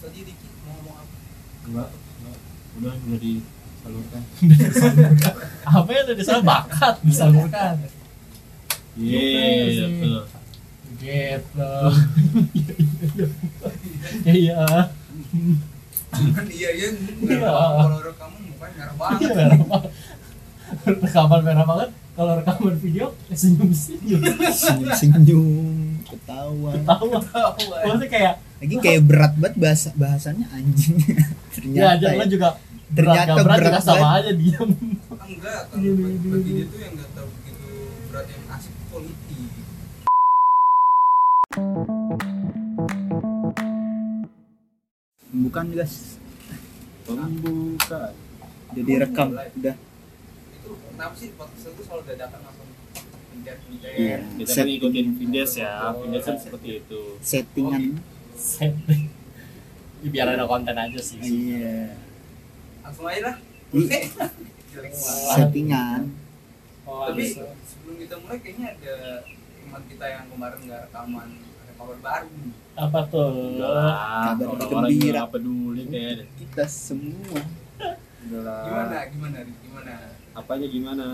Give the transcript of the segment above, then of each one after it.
tadi dikit mau ngomong apa? Enggak enggak. Udah udah disalurkan. Apa yang tadi saya bakat. Disalurkan. Iya betul gitu ya iya cuman iya iya. Iya. kalau rekaman mukanya merah banget. Iya, merah banget. rekaman merah banget. Kalau rekaman video senyum senyum senyum senyum ketawa eh. maksudnya kayak lagi kayak berat banget bahasa bahasanya anjing. Ya ternyata ya. lo juga Ternyata berat, berat, berat juga sama banget. aja diam enggak kalau bagi bagi dia tuh yang nggak tahu begitu berat yang asik politik bukan guys. Pembukaan. Jadi rekam udah. Itu kenapa sih podcast itu selalu dadakan langsung? Iya. kita kan Vindes ya. Vindes kan seperti itu. Settingan Ya, biar ada konten aja sih. Iya. Langsung aja lah. Iya. Settingan. Oh, tapi bisa. sebelum kita mulai kayaknya ada teman kita yang kemarin nggak rekaman ada kabar baru. Apa tuh? Udah Kabar gembira. peduli kayaknya. kita semua. Udah lah. Gimana? Gimana gimana? Apanya gimana?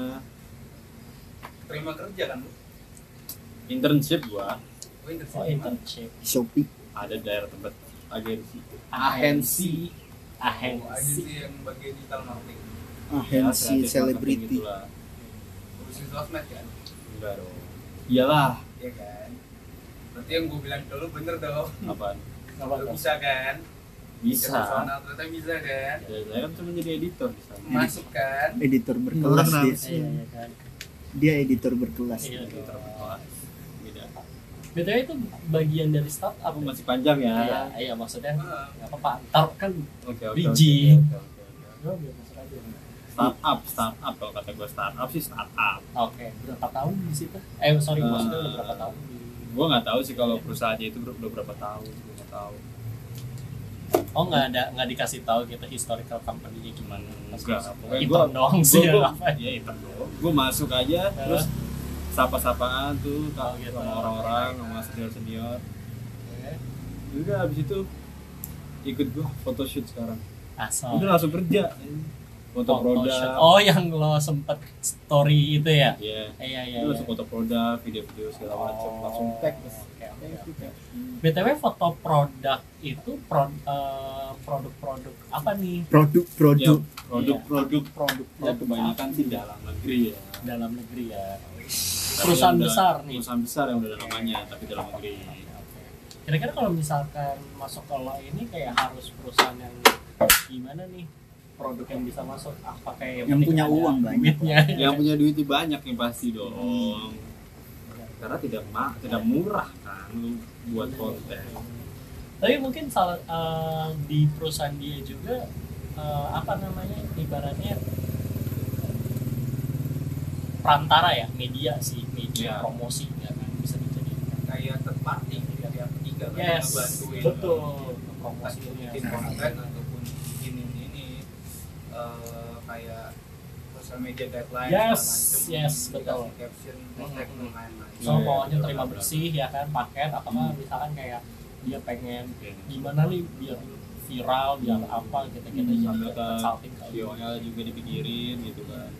Terima kerja kan lu internship gua. Oh, internship. Oh internship. Shopee ada daerah tempat agensi ahensi Oh, ahensi agensi yang bagian digital marketing. Ya, agensi marketing selebriti gitulah. urusin sosmed kan? Enggak dong. Iyalah. Iya kan? Berarti yang gue bilang ke lu bener dong. Apaan? Apa bisa kan? Bisa. Profesional, ternyata bisa kan? Ya, saya kan cuma jadi editor di sana. Masuk kan? Editor berkelas dia. iya kan dia editor berkelas. Iya. editor berkelas btw itu bagian dari startup. Aku masih panjang ya. Iya iya maksudnya nggak apa-apa ntar kan Biji. aja. Startup startup kalau kata gue startup sih startup. Oke berapa tahun di situ? Eh sorry Eh, maksudnya udah berapa tahun? Di gue nggak tahu sih kalau perusahaannya itu ber- udah berapa tahun gue nggak tahu. Oh nggak ada nggak dikasih tahu kita historical company-nya gimana. Enggak pokoknya gue doang sih gue ya, apa? ya itu doang. Gue masuk aja terus sapa-sapaan tuh Oh, gitu. sama orang-orang sama senior senior udah habis itu ikut gue photoshoot sekarang asal udah langsung kerja foto produk oh yang lo sempet story itu ya Iya. iya iya iya. langsung foto produk, video-video segala macam, Oh, langsung tag. oke. tag. btw foto produk itu pro- eh, produk-produk apa nih produk Ya, produk produk-produk produk ya kebanyakan sih dalam negeri ya. Dalam negeri ya Tapi Perusahaan udah- besar nih. Perusahaan besar yang udah ada namanya, tapi dalam negeri. kira-kira kalau misalkan masuk ke lo ini kayak harus perusahaan yang gimana nih produk yang bisa masuk apa kayak Yang punya uang banyak. duitnya Yang punya duit banyak yang pasti dong. Karena tidak ma tidak murah kan lu buat konten. tapi mungkin salah eh, di perusahaan dia juga eh, apa namanya ibaratnya perantara ya media sih media Ya. promosi ya kan bisa dijadikan kayak third party kayak pihak ketiga kan yes ngebantuin betul promosinya bikin konten ataupun bikin ini eh, kayak sosial media guidelines Yes, macem, yes, betul. caption hashtag dan lain-lain so Iya, pokoknya iya, terima bersih ya kan paket apakah Hmm. misalkan kayak dia pengen Oke. gimana nih biar viral biar apa kita kita Hmm, ke consulting KOL juga dipikirin gitu kan.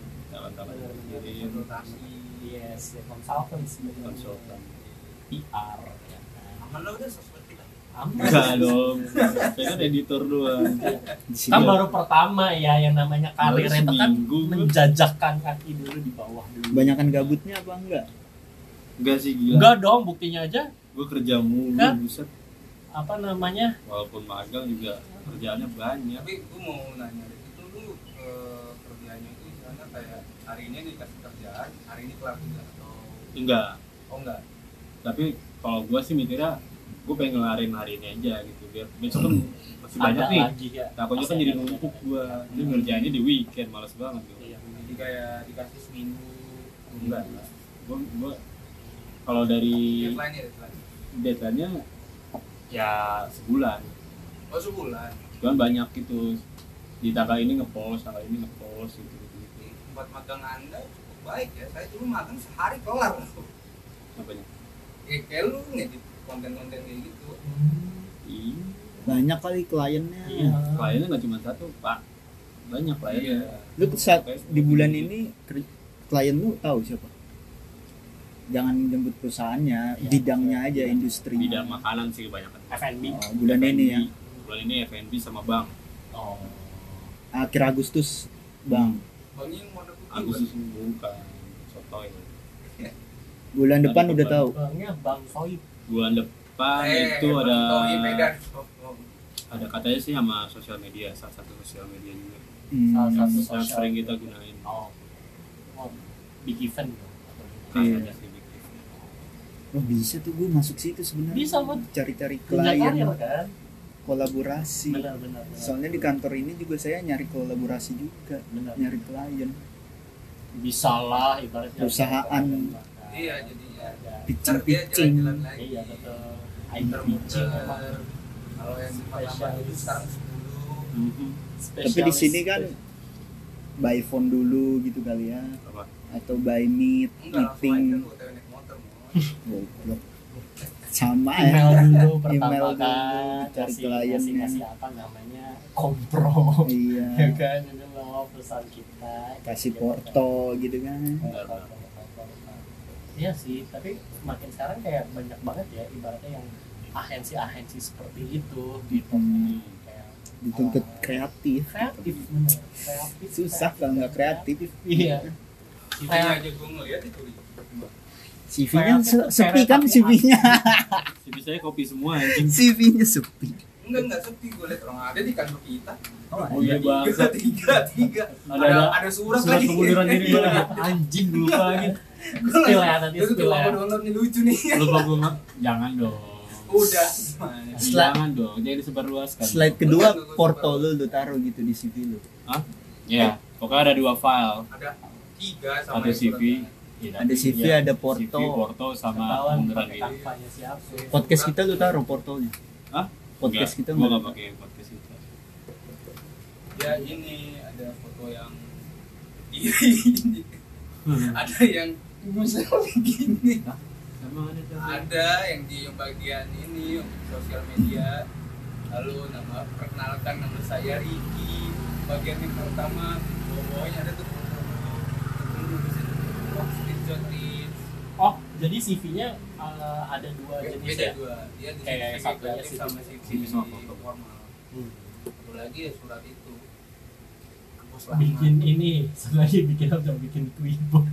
Talent-talent dipikirin. konsultasi yes ya consultant. PR ya aman lah udah kita aman Enggak dong. Saya kan editor doang. sini kan baru pertama ya yang namanya karir itu kan seminggu. menjajakkan kaki dulu di bawah dulu banyakan gabutnya apa enggak Enggak sih gila. enggak dong buktinya aja Gue kerja mulu, Kan? buset. apa namanya Walaupun magang juga kerjaannya banyak. tapi gue mau nanya Rit, itu lu eh, kerjanya itu misalnya kayak hari ini dikasih kerjaan hari ini kelar juga atau Enggak. oh enggak Tapi kalau gue sih mikirnya gue pengen ngelarin hari ini aja gitu biar besok kan masih banyak ada nih. lagi ya Takutnya kan jadi numpuk gue. Ini ngerjainnya di weekend males banget gitu. Iya. jadi kayak dikasih seminggu Enggak. Gue gue kalau dari deadline ya deadline deadline-nya ya sebulan. oh sebulan Cuman banyak gitu di tanggal ini ngepost, tanggal ini ngepost gitu tempat magang anda cukup baik ya. Saya dulu magang sehari kelar Apanya? ya kayak lu ngedit konten-konten kayak gitu. Iya. banyak kali kliennya. Iya kliennya nggak cuma satu pak. Banyak kliennya Iya. lu saat di bulan ini ker- klien lu tahu siapa? Jangan jemput perusahaannya Iya. bidangnya aja industri bidang makanan sih kebanyakan F&B oh, bulan ini ya? Bulan ini F&B sama bank. Oh akhir Agustus bang Bang yang warna putih. Agustus bukan sotoy bulan depan Ada udah depan. tahu bangnya bang Soib bulan depan Eh, itu ada oh. ada katanya sih sama sosial media salah satu sosial media juga Hmm. Salah yang, satu yang sosial sering kita gunain oh oh big event kayaknya sih Big Tiff. Oh bisa tuh gue masuk situ sebenarnya. Bisa, Mon. Cari-cari klien, karir kan kolaborasi. benar benar benar. Soalnya di kantor ini juga saya nyari kolaborasi juga, benar nyari klien. bisa lah ibaratnya Perusahaan. Iya, jadinya. Ntar Pitching pitching. iya betul pitching Kalau yang lama itu sekarang 10. Mhm. Tapi di sini kan by phone dulu gitu kali ya, Apa? atau by meet, Enggak meeting. motor. Goblok. Sama email ya. dulu pertama Email dulu, kan cari kasih kliennya. kasih kasih apa namanya kompro ya Iya. kan ini loh perusahaan kita Kasih Gitu, porto gitu kan. Benar, benar. Iya sih, tapi makin sekarang kayak banyak banget ya ibaratnya yang agensi-agensi seperti itu gitu. Hmm. Kayak Dituntut uh, kreatif. kreatif bener, kreatif. Susah kalau nggak kreatif. Iya. CV-nya Kayak- aja gue ngeliat itu. CV-nya sepi kan CV-nya. CV saya kopi semua anjing CV-nya sepi. Enggak, enggak sepi. Gue liat orang ada di kantor kita. Oh, iya, tiga, bangsa. tiga, tiga. Ada- Ada, ada- ada surat, surat lagi. pengunduran diri gue lagi anjing gue lupa lagi. Spill ya nanti Itu tuh spill ya. apa downloadnya lucu nih. lupa gue mah jangan dong Udah. Setelah- jangan dong jangan disebarluaskan Slide kedua porto lu lu taruh gitu di CV lu. ya pokoknya ada dua file Ada tiga sama satu CV Iya, Ada CV, iya. ada porto. CV, porto sama kampanye siapa. Podcast kita lu taruh portonya. Hah? Podcast Enggak, kita gua nggak nggak ada. pakai podcast itu Ya ini ada foto yang ini. ada yang misal begini. emang ada tuh Ada yang di yang bagian ini sosial media. Lalu nama perkenalkan nama saya Ricky. Bagian yang pertama bawahnya ada tuh di Oh, jadi CV-nya uh, ada dua jenis beda ya? dua. Dia di Kayak CV satunya kreatif CV sama CV, CV sama foto. formal. Hmm. Satu lagi ya surat itu. Bikin ini, lagi bikin apa? Bikin Twitter.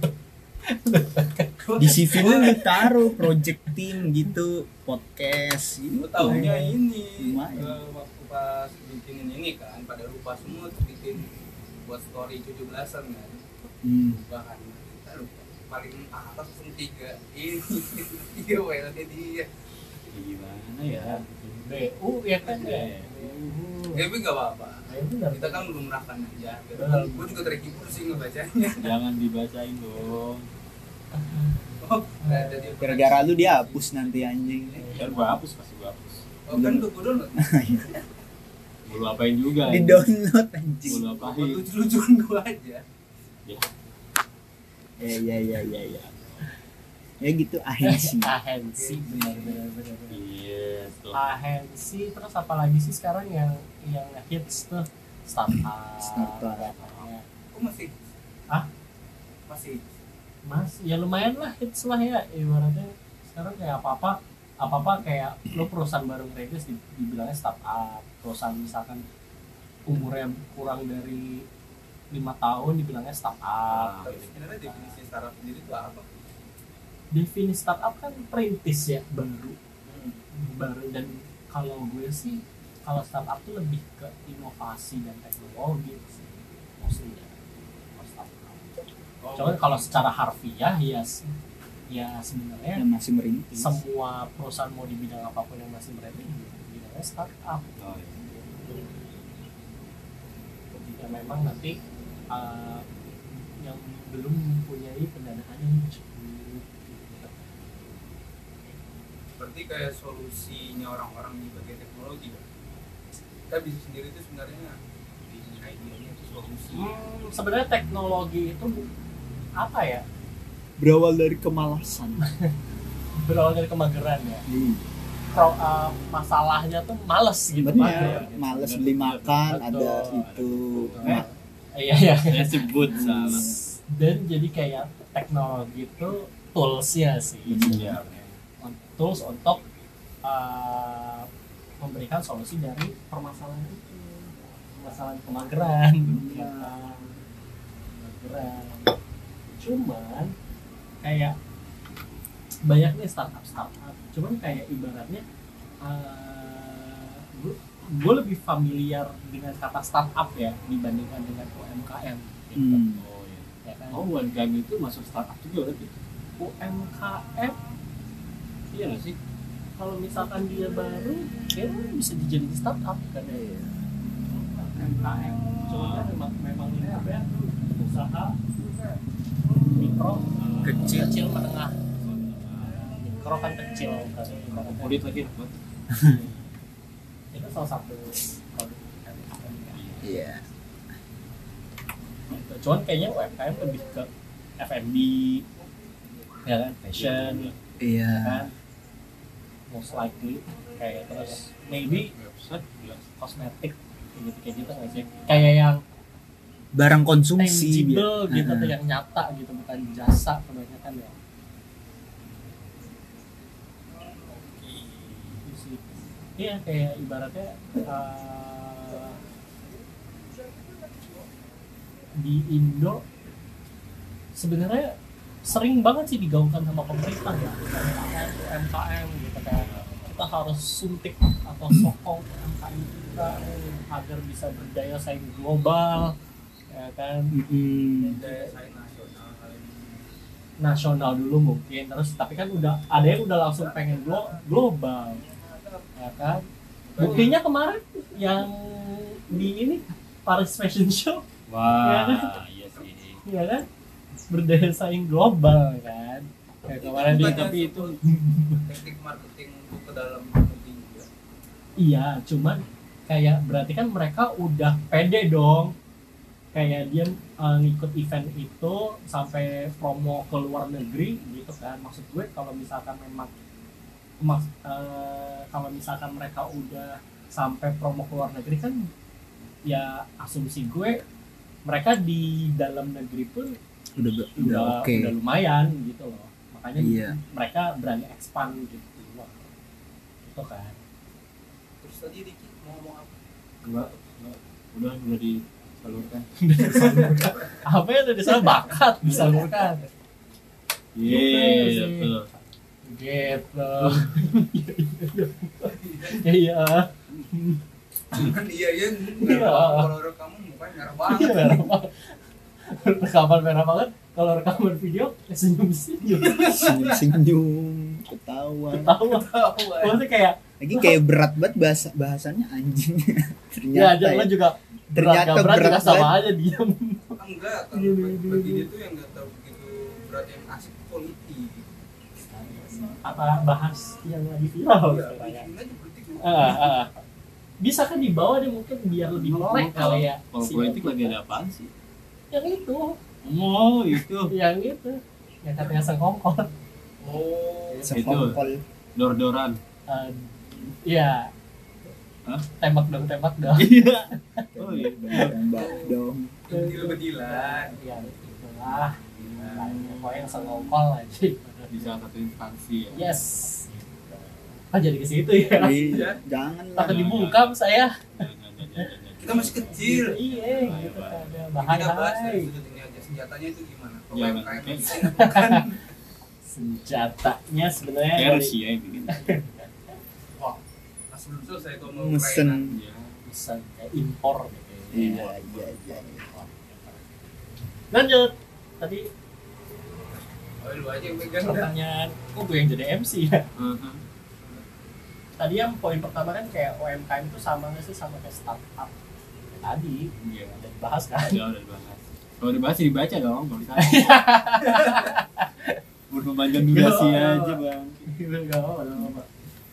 Di CV lu lu taruh project team gitu, podcast gitu. Gue tahunya ini Lumayan. eh, waktu pas bikinin ini kan pada lupa semua tuh bikin buat story 17-an kan Hmm. bahan paling atas langsung tiga ini tiga WL dia gimana ya BU ya kan ya? Iya. BU. tapi gak apa-apa benar. kita kan belum merasakan aja. Benar. gue juga terhibur sih ngebacanya jangan dibacain dong oh Gara-gara lu dihapus nanti anjing. kan gua hapus pasti gua hapus oh kan udah gue download mau lu apain juga Di anjing. download mau anjing. lu buat apain lucu-lucuan gue aja ya Ya ya ya ya ya. Ya gitu ahensi. ahensi benar benar benar iya ahensi terus apalagi sih sekarang yang yang hits tuh startup Startup. kok masih Hah? masih mas ya lumayan lah hits lah ya ibaratnya sekarang kayak apa apa apa apa kayak lo perusahaan baru ngerintis di- dibilangnya startup perusahaan misalkan umurnya kurang dari lima tahun dibilangnya startup tapi sebenarnya definisi startup sendiri itu apa definisi startup kan perintis ya baru Hmm. baru dan kalau gue sih kalau startup tuh lebih ke inovasi dan teknologi sih ya startup. Oh, Cuman kalau secara harfiah ya ya sebenarnya Yang masih merintis. semua perusahaan mau di bidang apa pun yang masih merintis ya bidangnya startup. Oh, iya. Jika memang nanti uh, yang belum mempunyai pendanaan yang cukup seperti kayak solusinya orang-orang di bagian teknologi kan kita bisa sendiri itu sebenarnya di idenya itu solusi Hmm, sebenarnya teknologi itu apa ya Berawal dari kemalasan. berawal dari kemageran ya Hmm. pro, uh, masalahnya tuh males gitu bener Pak. males beli makan Betul. ada itu iya iya. Saya sebut salah. Dan jadi kayak teknologi itu toolsnya sih. Iya. tools untuk uh, memberikan solusi dari permasalahan itu. Permasalahan kemageran ya kan? kemageran. Cuman kayak banyak nih startup startup cuman kayak ibaratnya uh, gue lebih familiar dengan kata startup ya dibandingkan dengan UMKM gitu. Hmm. oh iya. Ya kan? Oh UMKM itu masuk startup juga berarti? UMKM iya nggak sih? Kalau misalkan dia baru kayaknya bisa dijadiin startup. Kan ya UMKM kan memang memang ini apa ya? Usaha mikro Kecil. kecil menengah. Mikro kan kecil kan audit lagi buat itu salah satu produk UMKM ya. iya. Gitu. cuman kayaknya UMKM lebih ke F&B ya kan? fashion iya. kan? Most likely kayak terus maybe website ya kosmetik gitu kayak gitu nggak sih? Kayak yang barang konsumsi tangible biar- gitu tuh Ah, yang nyata gitu bukan jasa kebanyakan ya Gitu sih. Iya kayak ibaratnya eh, di Indo sebenarnya sering banget sih digaungkan sama pemerintah ya. UMKM UMKM gitu kayak kita harus suntik atau sokong UMKM kita agar bisa berdaya saing global ya kan? Saing nasional dulu mungkin terus tapi kan udah ada yang udah langsung pengen glo global ya kan buktinya kemarin yang di ini Paris Fashion Show. Wah Iya iya sih. Ya kan? Berdaya saing global kan? Kayak kemarin di tapi itu. teknik marketing untuk ke dalam negeri juga. Iya cuman kayak berarti kan mereka udah pede dong. Kayak dia uh, ngikut event itu sampai promo ke luar negeri gitu kan. Maksud gue kalau misalkan memang mas, uh, kalau misalkan mereka udah sampai promo ke luar negeri kan ya asumsi gue mereka di dalam negeri pun udah udah udah oke. udah lumayan gitu loh. Makanya Iya. mereka berani expand gitu. Wah, gitu kan. Terus tadi Ricky mau ngomong apa? Enggak udah udah disalurkan. Apa yang udah di sana bakat disalurkan. Iya sih. betul gitu iya cuman iya iya Iya. kalau kamu mukanya merah banget Iya, merah banget. rekaman merah banget kalau rekaman video senyum senyum senyum senyum ketawa tahu eh. maksudnya kayak lagi kayak berat banget bahasa bahasanya anjing ya ternyata aja ya, lo juga berat Ternyata gak berat berat juga sama banget. aja diam enggak kalau Iya, bagi, iya, iya. dia tuh yang nggak tahu begitu berat yang asik apa bahas yang lagi viral ya. bisa kan dibawa deh mungkin biar lebih melek kali ya kalau Si- politik lagi ada apaan sih? Yang itu. Oh itu. Yang itu. Yang katanya sengkongkol. Oh sekongkol dor-doran. Eh, Iya. Hah? Tembak dong, tembak dong. iya. Oh iya tembak dong. Bedil-bedilan Ya itulah. Nah, pokoknya yang sengkongkol aja. Di salah satu instansi ya Yes. Ah jadi ke situ ya. Iya, jangan lah Takut dibungkam saya. Jangan, jangan, jangan, jangan. kita masih kecil Iya, gitu kan. kita Bahaya. bahas dari sudut ini aja senjatanya itu gimana kalau Jangan. UMKM bukan Senjatanya sebenarnya dari Rusia yang bikin wah pas belum selesai kalau mau mesen ya bisa kayak impor gitu. iya iya iya Lanjut. Tadi oh lu aja yang pegang pertanyaan, kok gue yang jadi MC ya? Aha. Tadi yang poin pertama kan kayak UMKM itu sama nggak sih sama kayak startup? Tadi iya udah dibahas kan? udah udah dibahas kalau dibahas ya dibaca dong kalau bisa buat memanjang durasi aja bang Gak apa-apa.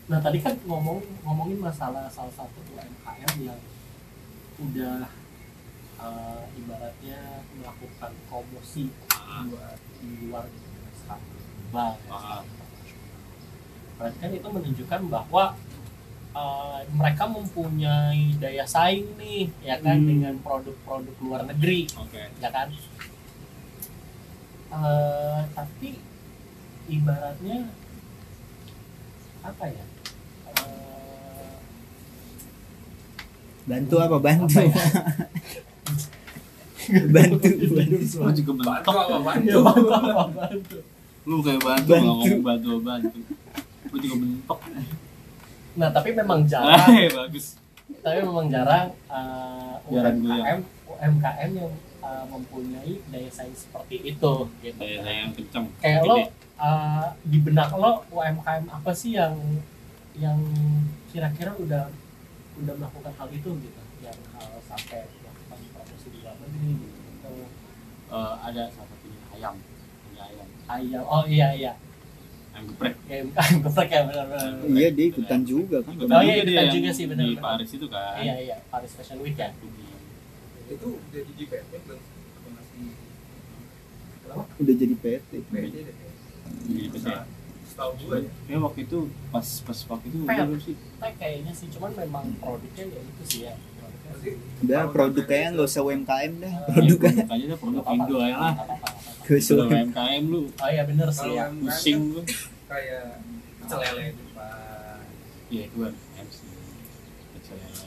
Nah tadi kan ngomong ngomongin masalah salah satu UMKM yang udah eh, ibaratnya melakukan promosi Ah. buat di luar gitu, startup bank, Ah. startup. berarti kan itu menunjukkan bahwa uh, mereka mempunyai daya saing nih ya kan Hmm. dengan produk-produk luar negeri Oke. ya kan Eh, tapi ibaratnya apa ya Eh, bantu apa bantu Apa ya? bantu Lu juga bantu mentok. apa bantu Ya, bantu apa bantu Lu kayak bantu Bantu. nggak ngomong bantu bantu. Lu juga mentok. nah tapi memang jarang Ah, bagus. tapi memang jarang uh, Jarang UMKM UMKM yang uh, mempunyai daya saing seperti itu gitu Daya saya yang kenceng. kayak lo uh, di benak lo UMKM apa sih yang yang kira-kira udah udah melakukan hal itu gitu yang hal sampai melakukan promosi di luar negeri gitu Eh, ada salah satunya ayam. Punya ayam. Ayam oh iya iya. Ayam geprek. kayak UMKM geprek ya benar-benar iya dia ikutan juga kan. Ikutan Oh, iya, juga ikutan yang juga sih, bener, Di. Paris itu kan. iya iya Paris Fashion Week ya. Itu udah di JPP belum masih udah jadi PT PD deh Di PT. setahu gue ya? Ya waktu itu pas pas waktu itu Kayak- belum sih. Kayak kayaknya sih cuman memang produknya ya itu sih ya udah produk kayaknya itu- nggak usah UMKM dah Eh, produk Ya, dia produk Indo aja lah. Gak usah UMKM. Lu oh iya bener sih kalau ya UMKM pusing kan lu. kayak pecel lele di depan Iya itu kan MC.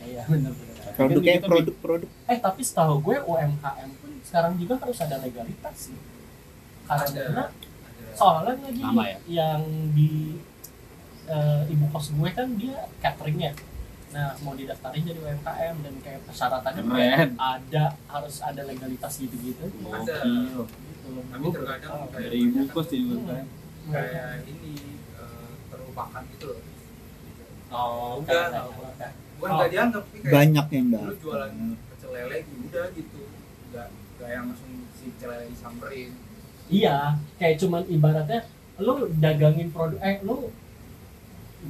Iya bener bener produknya Kita produk-produk eh tapi setahu gue UMKM pun sekarang juga harus ada legalitas sih karena soalnya lagi ya? yang di eh, ibu kos gue kan dia cateringnya nah mau didaftarin jadi UMKM dan kayak persyaratannya Keren. ada harus ada legalitas gitu-gitu Ada. Gokil. gitu. tapi Gue- terkadang oh, Dari ibu banyak kos jadi Hmm. UMKM. kayak ini eh, terlupakan gitu loh oh Udah. bukan Oh. nggak dianggap tapi kayak banyak yang lu dapat jualan pecel lele gitu udah gitu nggak nggak yang langsung si pecel lele disamperin Iya, kayak cuman ibaratnya lu dagangin produk eh lu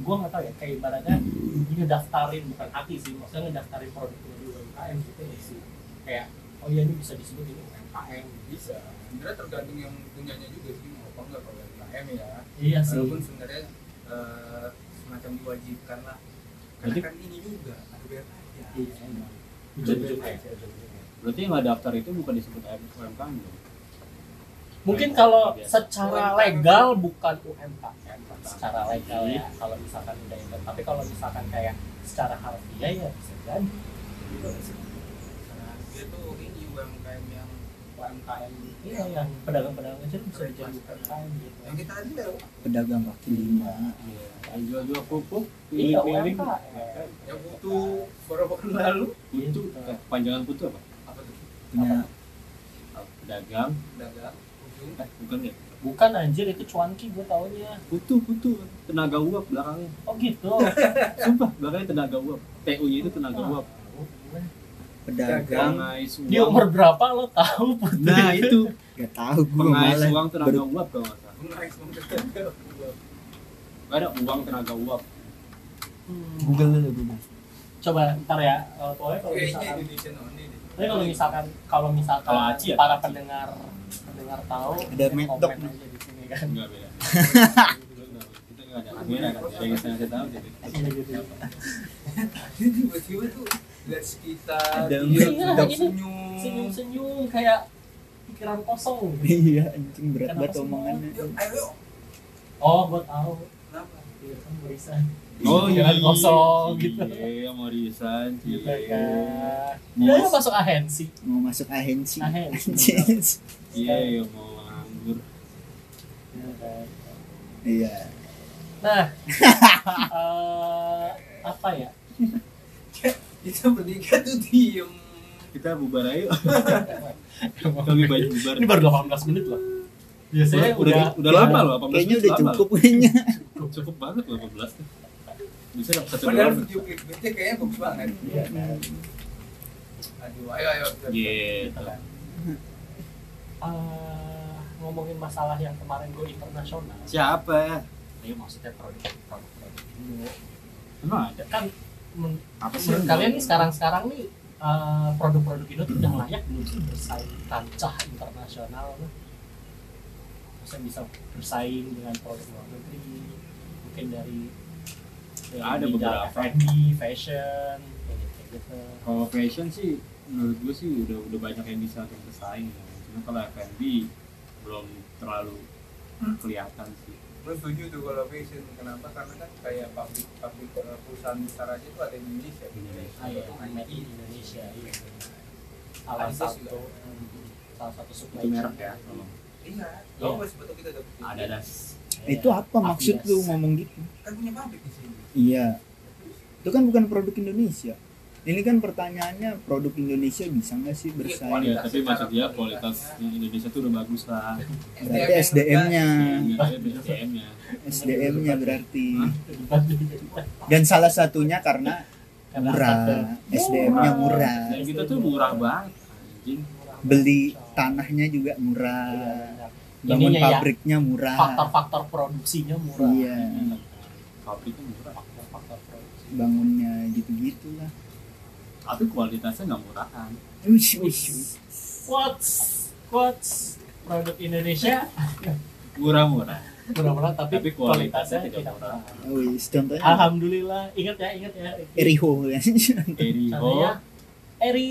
gua nggak tahu ya kayak ibaratnya ngedaftarin bukan hati sih maksudnya ngedaftarin produk di UMKM gitu ya sih. Kayak oh iya ini bisa disebut ini UMKM bisa. Sebenarnya tergantung yang punyanya juga sih mau apa enggak kalau UMKM ya. Iya sih. Walaupun sebenarnya eh, semacam diwajibkan lah. Karena Berarti- kan ini juga ada bayar pajak. Iya emang. Ujung-ujungnya ya, ujung-ujungnya. Berarti yang nggak daftar itu bukan disebut UMKM dong. Mungkin kalau Biasa. secara legal bukan UMKM secara legal ya kalau misalkan udah itu tapi kalau misalkan kayak secara harfiah ya bisa jadi. Gitu sih. Nah, dia tuh ini UMKM yang UMKM iya yang pedagang-pedagang kecil bisa jadi UMKM gitu. Yang kita ada pedagang kaki lima. Iya. Yang jual-jual pupuk, iya. UMKM yang butuh beberapa bulan lalu. Putu, panjangan putu apa? apa tuh? Punya Pedagang, dagang ujung eh bukan ya? bukan anjir itu cuanki gue taunya Putu, putu, tenaga uap belakangnya. oh gitu Sumpah, belakangnya tenaga uap. TU-nya itu tenaga Ah, uap. pedagang Pengais uang. di umur berapa lo tahu putri Nah itu, gak tahu gue pengais malah uang tenaga baru- uap kalau nggak salah. Nggak ada uang tenaga uap. Hmm. Google dulu Google coba ntar ya pokoknya kalau misalkan tapi kalau misalkan kalau misalkan ya? para pendengar pendengar tahu Ada komen aja di sini kan. Enggak beda. Kita nggak ada kamera kan, kita nggak tahu jadi. Iya, gitu. Tiba-tiba tuh lihat sekitar Ada dia Iya, ini senyum. senyum-senyum kayak pikiran kosong. Iya anjing berat banget omongannya. Ayo oh gue tahu. Kenapa? Iya kan Marisa Oh Pikiran kosong gitu Iya, mau resign. gitu Iya. kan Mau- dia masuk ahensi mau masuk ahensi ahensi. Iya, iya, mau nganggur. Iya kan. iya nah eh, apa ya kita bertiga tuh diem Kita bubar ayo. Kami baju bubar. ini baru 18 menit loh biasanya udah, udah, udah lama loh, 18 kayaknya udah lama cukup kayaknya. Cukup, cukup banget loh 18 tuh. Bisa dapat satu dolar. video clickbaitnya kayaknya bagus banget Iya kan. aduh ayo ayo Gitu. Eh, ngomongin masalah yang kemarin gue internasional Siapa? ya maksudnya produk produk produk Indo Emang ada? kan men- Apa sih? menurut kalian nih sekarang-sekarang nih eh, produk-produk Indo tuh udah layak belum sih bersaing di kancah internasional? Maksudnya bisa bersaing dengan produk luar negeri mungkin dari dari Ada beberapa. F&B, fashion kayak gitu, gitu. kalau fashion sih menurut gue sih udah udah banyak yang bisa untuk bersaing ya. cuma kalau F&B belum terlalu kelihatan sih Lu setuju tuh kalau fashion kenapa? Karena kan kayak pabrik pabrik eh, perusahaan besar aja tuh ada di Indonesia. Indonesia. Ah, iya, Indonesia iya. salah Adidas satu juga. hmm, salah satu supply merek ya Iya. Iya. Oh, masih betul kita ada Iya. Itu apa maksud lu ngomong gitu? Kan punya pabrik di sini. iya. Itu kan bukan produk Indonesia. Ini kan pertanyaannya produk Indonesia bisa nggak sih bersaing? kualitas. ya tapi maksud dia kualitas yang Indonesia tuh udah bagus lah. Berarti SDM-nya SDM-nya SDM-nya berarti. Dan salah satunya karena Karena murah. SDM-nya murah. dan kita tuh murah banget beli tanahnya juga murah. Iya. Bangun Ininya ya, pabriknya murah. faktor-faktor produksinya murah. Iya. pabriknya murah faktor-faktor produksi bangunnya gitu-gitu lah tapi kualitasnya nggak murahan. Ush, ush, quotes quotes produk Indonesia. Murah-murah. Murah-murah tapi, Tapi kualitasnya kualitasnya tidak murah. murah. Wih, contohnya. Alhamdulillah ingat ya ingat ya. Eriho ya. Erigo Contohnya Eri.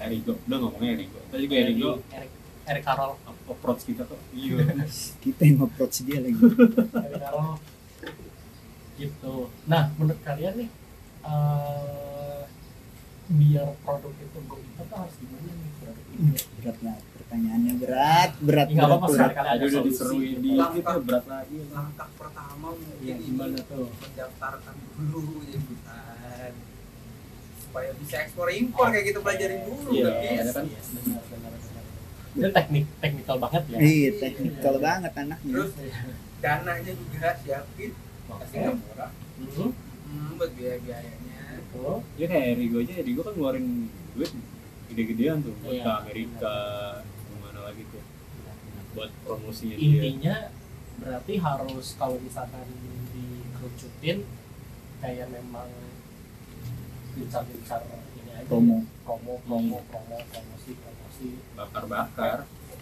Erigo. Udah ngomongnya Erigo. Tadi juga Erigo. Erik Erik Karol approach kita tuh. Iya. Kita yang approach dia lagi. Erik Karol gitu. Nah menurut kalian nih eh, biar produk itu go itu tuh harus gimana nih? Produk itu berat lah pertanyaannya berat berat Ya, nggak berat, apa-apa berat. tadi ada udah diseruin. gitu. di kita berat lagi. Langkah pertama mungkin Iya, ini gimana tuh? mendaftarkan dulu ya bukan. Supaya bisa ekspor impor kayak gitu pelajarin dulu Iya, kan? Yes, benar benar itu teknik teknikal banget ya. Iya teknikal banget anaknya. Terus dananya juga siapin pasti nggak murah. Mhm. hmm, buat biaya biayanya Betul. ya kayak Erigo aja Erigo kan ngeluarin duit gede-gedean tuh buat Iya. ke Amerika ke mana lagi tuh. Buat promosinya dia. Intinya berarti harus kalau misalkan dikerucutin kayak memang gencar-gencar Promo. ya. promo promo promo promosi promosi. Bakar-bakar.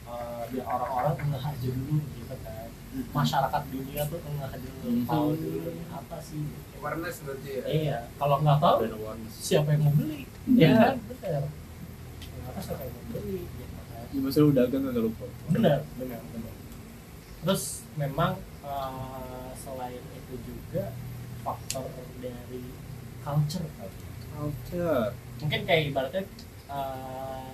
Eh, biar orang-orang ngeh aja dulu gitu kan. Masyarakat dunia tuh ngeh dulu. Mhm. tahu dulu ini apa sih? Awareness berarti ya? Iya kalau nggak tahu siapa yang mau beli? Iya. ya kan? Benar kenapa siapa yang mau beli? Gitu kan. Ya masa lu dagang gak lupa. Benar benar benar terus memang eh, selain itu juga faktor dari culture culture mungkin kayak ibaratnya eh,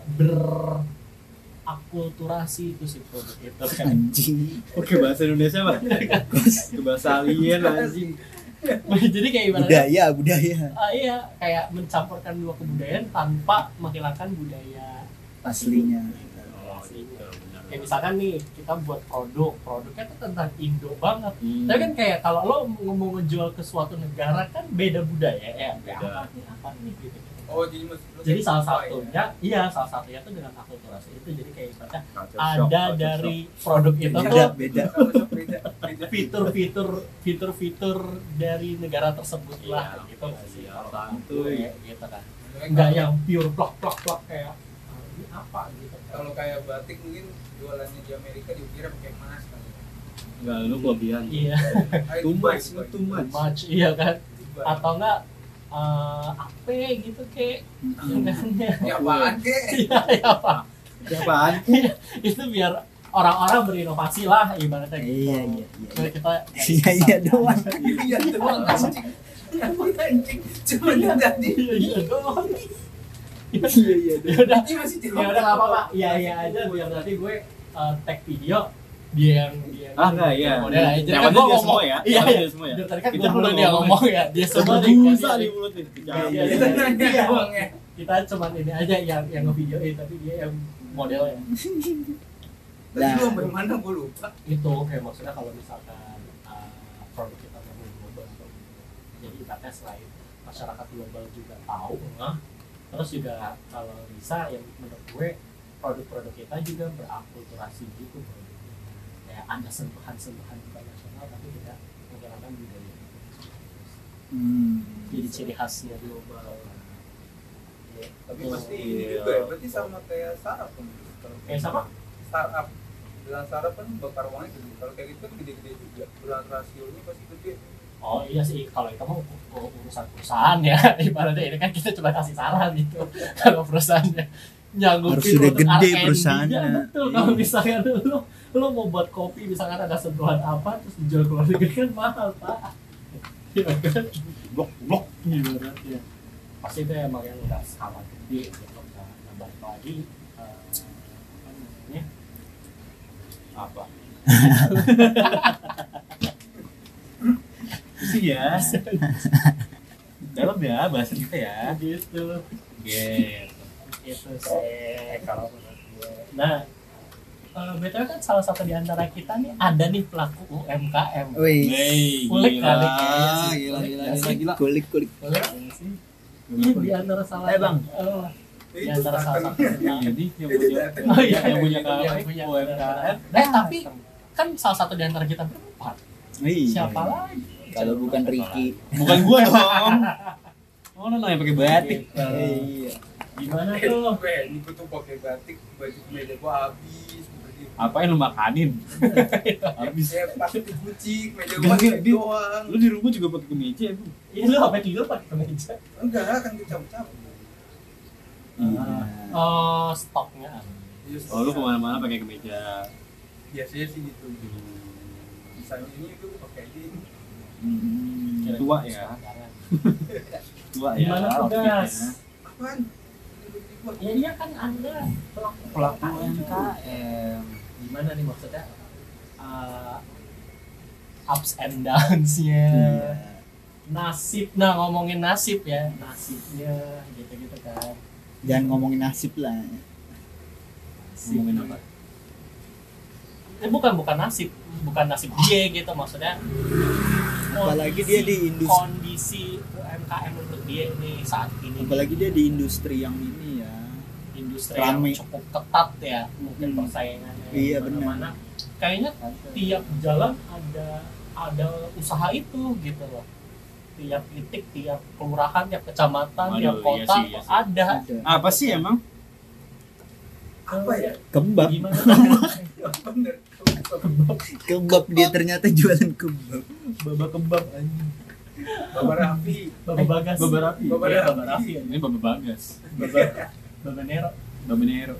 berakulturasi itu sih produk itu. Kan anjing. Oke bahasa Indonesia mah ke bahasa alien anjing. Jadi kayak ibaratnya budaya budaya. Ah, iya kayak mencampurkan dua kebudayaan tanpa menghilangkan budaya aslinya. Oh gitu. Kayak misalkan nih kita buat produk produknya tuh tentang Indo banget. Hmm. tapi kan kayak kalau lo mau ngejual ke suatu negara kan beda budaya ya. Beda. apa nih apa nih gitu oh jadi jadi salah satunya iya salah satunya tuh dengan akulturasi itu. Jadi kayak ibaratnya ada dari produk itu beda tuh beda. Ya? Fitur-fitur fitur-fitur dari negara tersebut shock. lah Iya, gitu. nggak sih iya, kalau santuy. gue gitu kan. Nggak yang pure plak plak plak kayak ah, ini apa? gitu. Kan kalau kayak batik mungkin jualannya di Amerika dikira pakai emas kan Enggak, lu kelebihan. Iya. Ah, itu too much too much. Much iya kan? Itu atau enggak eh apa gitu kayak aneh-aneh. ya apaan kek? Iya ya apa? Siapaan? itu biar orang-orang berinovasi lah ibaratnya gitu. Iya iya iya Jadi kita iya iya doang. iya doang anjing. Emang anjing. Cuma tadi. Iya iya doang. Iya iya ya udah ini masih ya udah nggak apa-apa. Iya iya aja. Biar nanti gue eh, tag video dia yang dia Ah enggak iya. model aja Jadi Yang kan penting gue dia ngomong semua ya. iya iya dia semua ya. Tadi kan Kita dulu belum dia ngomong. ya dia semua nih Busa di dia- mulut nih. Iya, iya, kita Iya. ya cuman ini aja yang yang ngevideoin tapi dia yang modelnya tadi Nah. lu sampai mana gue lupa itu kayak maksudnya kalau misalkan uh, produk kita mau global jadi katanya selain masyarakat global juga tahu nah, terus juga kalau bisa yang menurut gue produk-produk kita juga berakulturasi gitu produknya. Ada sentuhan-sentuhan juga nasional tapi tidak menghilangkan budaya hmm. jadi ciri khasnya global. Tapi Oh, pasti ini iya. juga ya. Berarti sama kayak startup kan kayak sama startup. Bilang sarap kan bakar uangnya gede. Kalau kayak gitu kan gede-gede juga. Bilang rasionya pasti gede. Oh iya sih, kalau itu mau urusan perusahaan ya, ibaratnya ini kan kita cuma kasih saran gitu. kalau perusahaannya nyanggupin Harus sudah untuk gede perusahaannya. Betul, kalau misalkan lu lu mau buat kopi misalkan ada sentuhan apa terus dijual ke luar negeri kan mahal pak. Iya kan? blok blok Ibaratnya. Pasti itu emang yang udah skala gede gitu. Nah, nah, balik lagi eh, apa namanya? apa sih ya dalam ya bahasa kita ya gitu. gitu itu sih kalau menurut gue. Nah, eh, BTW kan salah satu di antara kita nih ada nih pelaku UMKM. Wih. Kulik gila, kali kayaknya sih. gila, Kulik gila, gila, gila. Kulik kulik. Nggak sih? Ini di antara salah Eh, Bang. Eh, di antara salah tantang. satu kita. Jadi yang punya. Oh iya, yang punya yang UMKM. Eh, tapi kan salah satu di antara kita berempat. Siapa lagi? Kalau bukan Ricky. Bukan gua dong. Oh, yang pakai batik. Iya. Gimana tuh? gue ini gue tuh pakai batik baju meja gua habis Apa yang lu makanin? Habis. saya pasti dikucik meja gua gitu doang Lu di rumah juga pakai kemeja, Bu? Iya lu sampai tidur pakai kemeja. enggak kan dicabut-cabut Iya. Oh, stoknya Yes. Oh, lu ke mana-mana pakai kemeja. biasanya sih gitu misalnya ini itu gua pakai ini Hmm. Tua ya. Tua ya. Gimana tuh, outfitnya. Gas? apaan. Ya iya kan Anda pelaku Pelaku UMKM. Gimana nih maksudnya? Uh, ups and downs-nya. Iya. Nasib. Nah, ngomongin nasib ya, nasibnya gitu-gitu kan. Jangan ngomongin nasib lah. Nasib. Ngomongin apa? Eh, bukan bukan nasib, bukan nasib dia gitu maksudnya. Apalagi kondisi- dia di industri- kondisi UMKM untuk dia nih saat ini Apalagi dia di industri yang ini. Industri Rame. yang cukup ketat ya mungkin Hmm. persaingannya Iya, di benar. mana-mana. kayaknya tiap jalan ada ada usaha itu gitu loh tiap titik tiap kelurahan tiap kecamatan Waduh, tiap iya kota sih, iya sih. ada Ada. Apa sih emang? apa ya Kebab. gimana Ya, bener Kebab dia ternyata jualan kebab. baba kebab anjing Bapak Raffi baba bagas Baba Raffi. baba Baba Baba ya. Ini Baba Bagas. baba baba nero Baba Nero.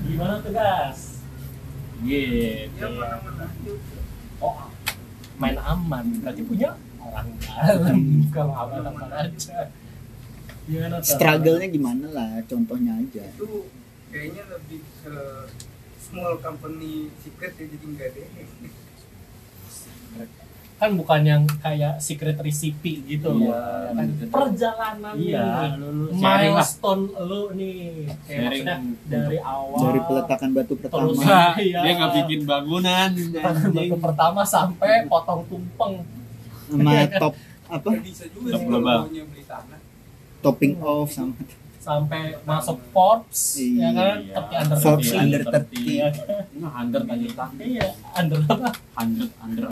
gimana tuh gas? Gitu. ya oh main aman. Berarti punya orang dalam kalau aman-aman aja. Gimana tuh Struggle-nya gimana lah, contohnya aja. itu kayaknya lebih ke small company secret ya jadi enggak deh kan bukan yang kayak secret recipe gitu Iya, loh kan gitu. perjalanan Iya, nih lu, lu sharing lah. milestone lu nih kayak Sharing maksudnya dari awal Dari peletakan batu pertama. Terus- Enggak, Iya. dia nggak bikin bangunan. batu pertama sampai potong tumpeng sama top apa? bisa juga Tetap sih beli tanah Topping off sama sampai masuk Forbes ya kan Iya. tapi under Forbes 30. under 30. Iya kan? Hundred aja tang. iya under apa hundred,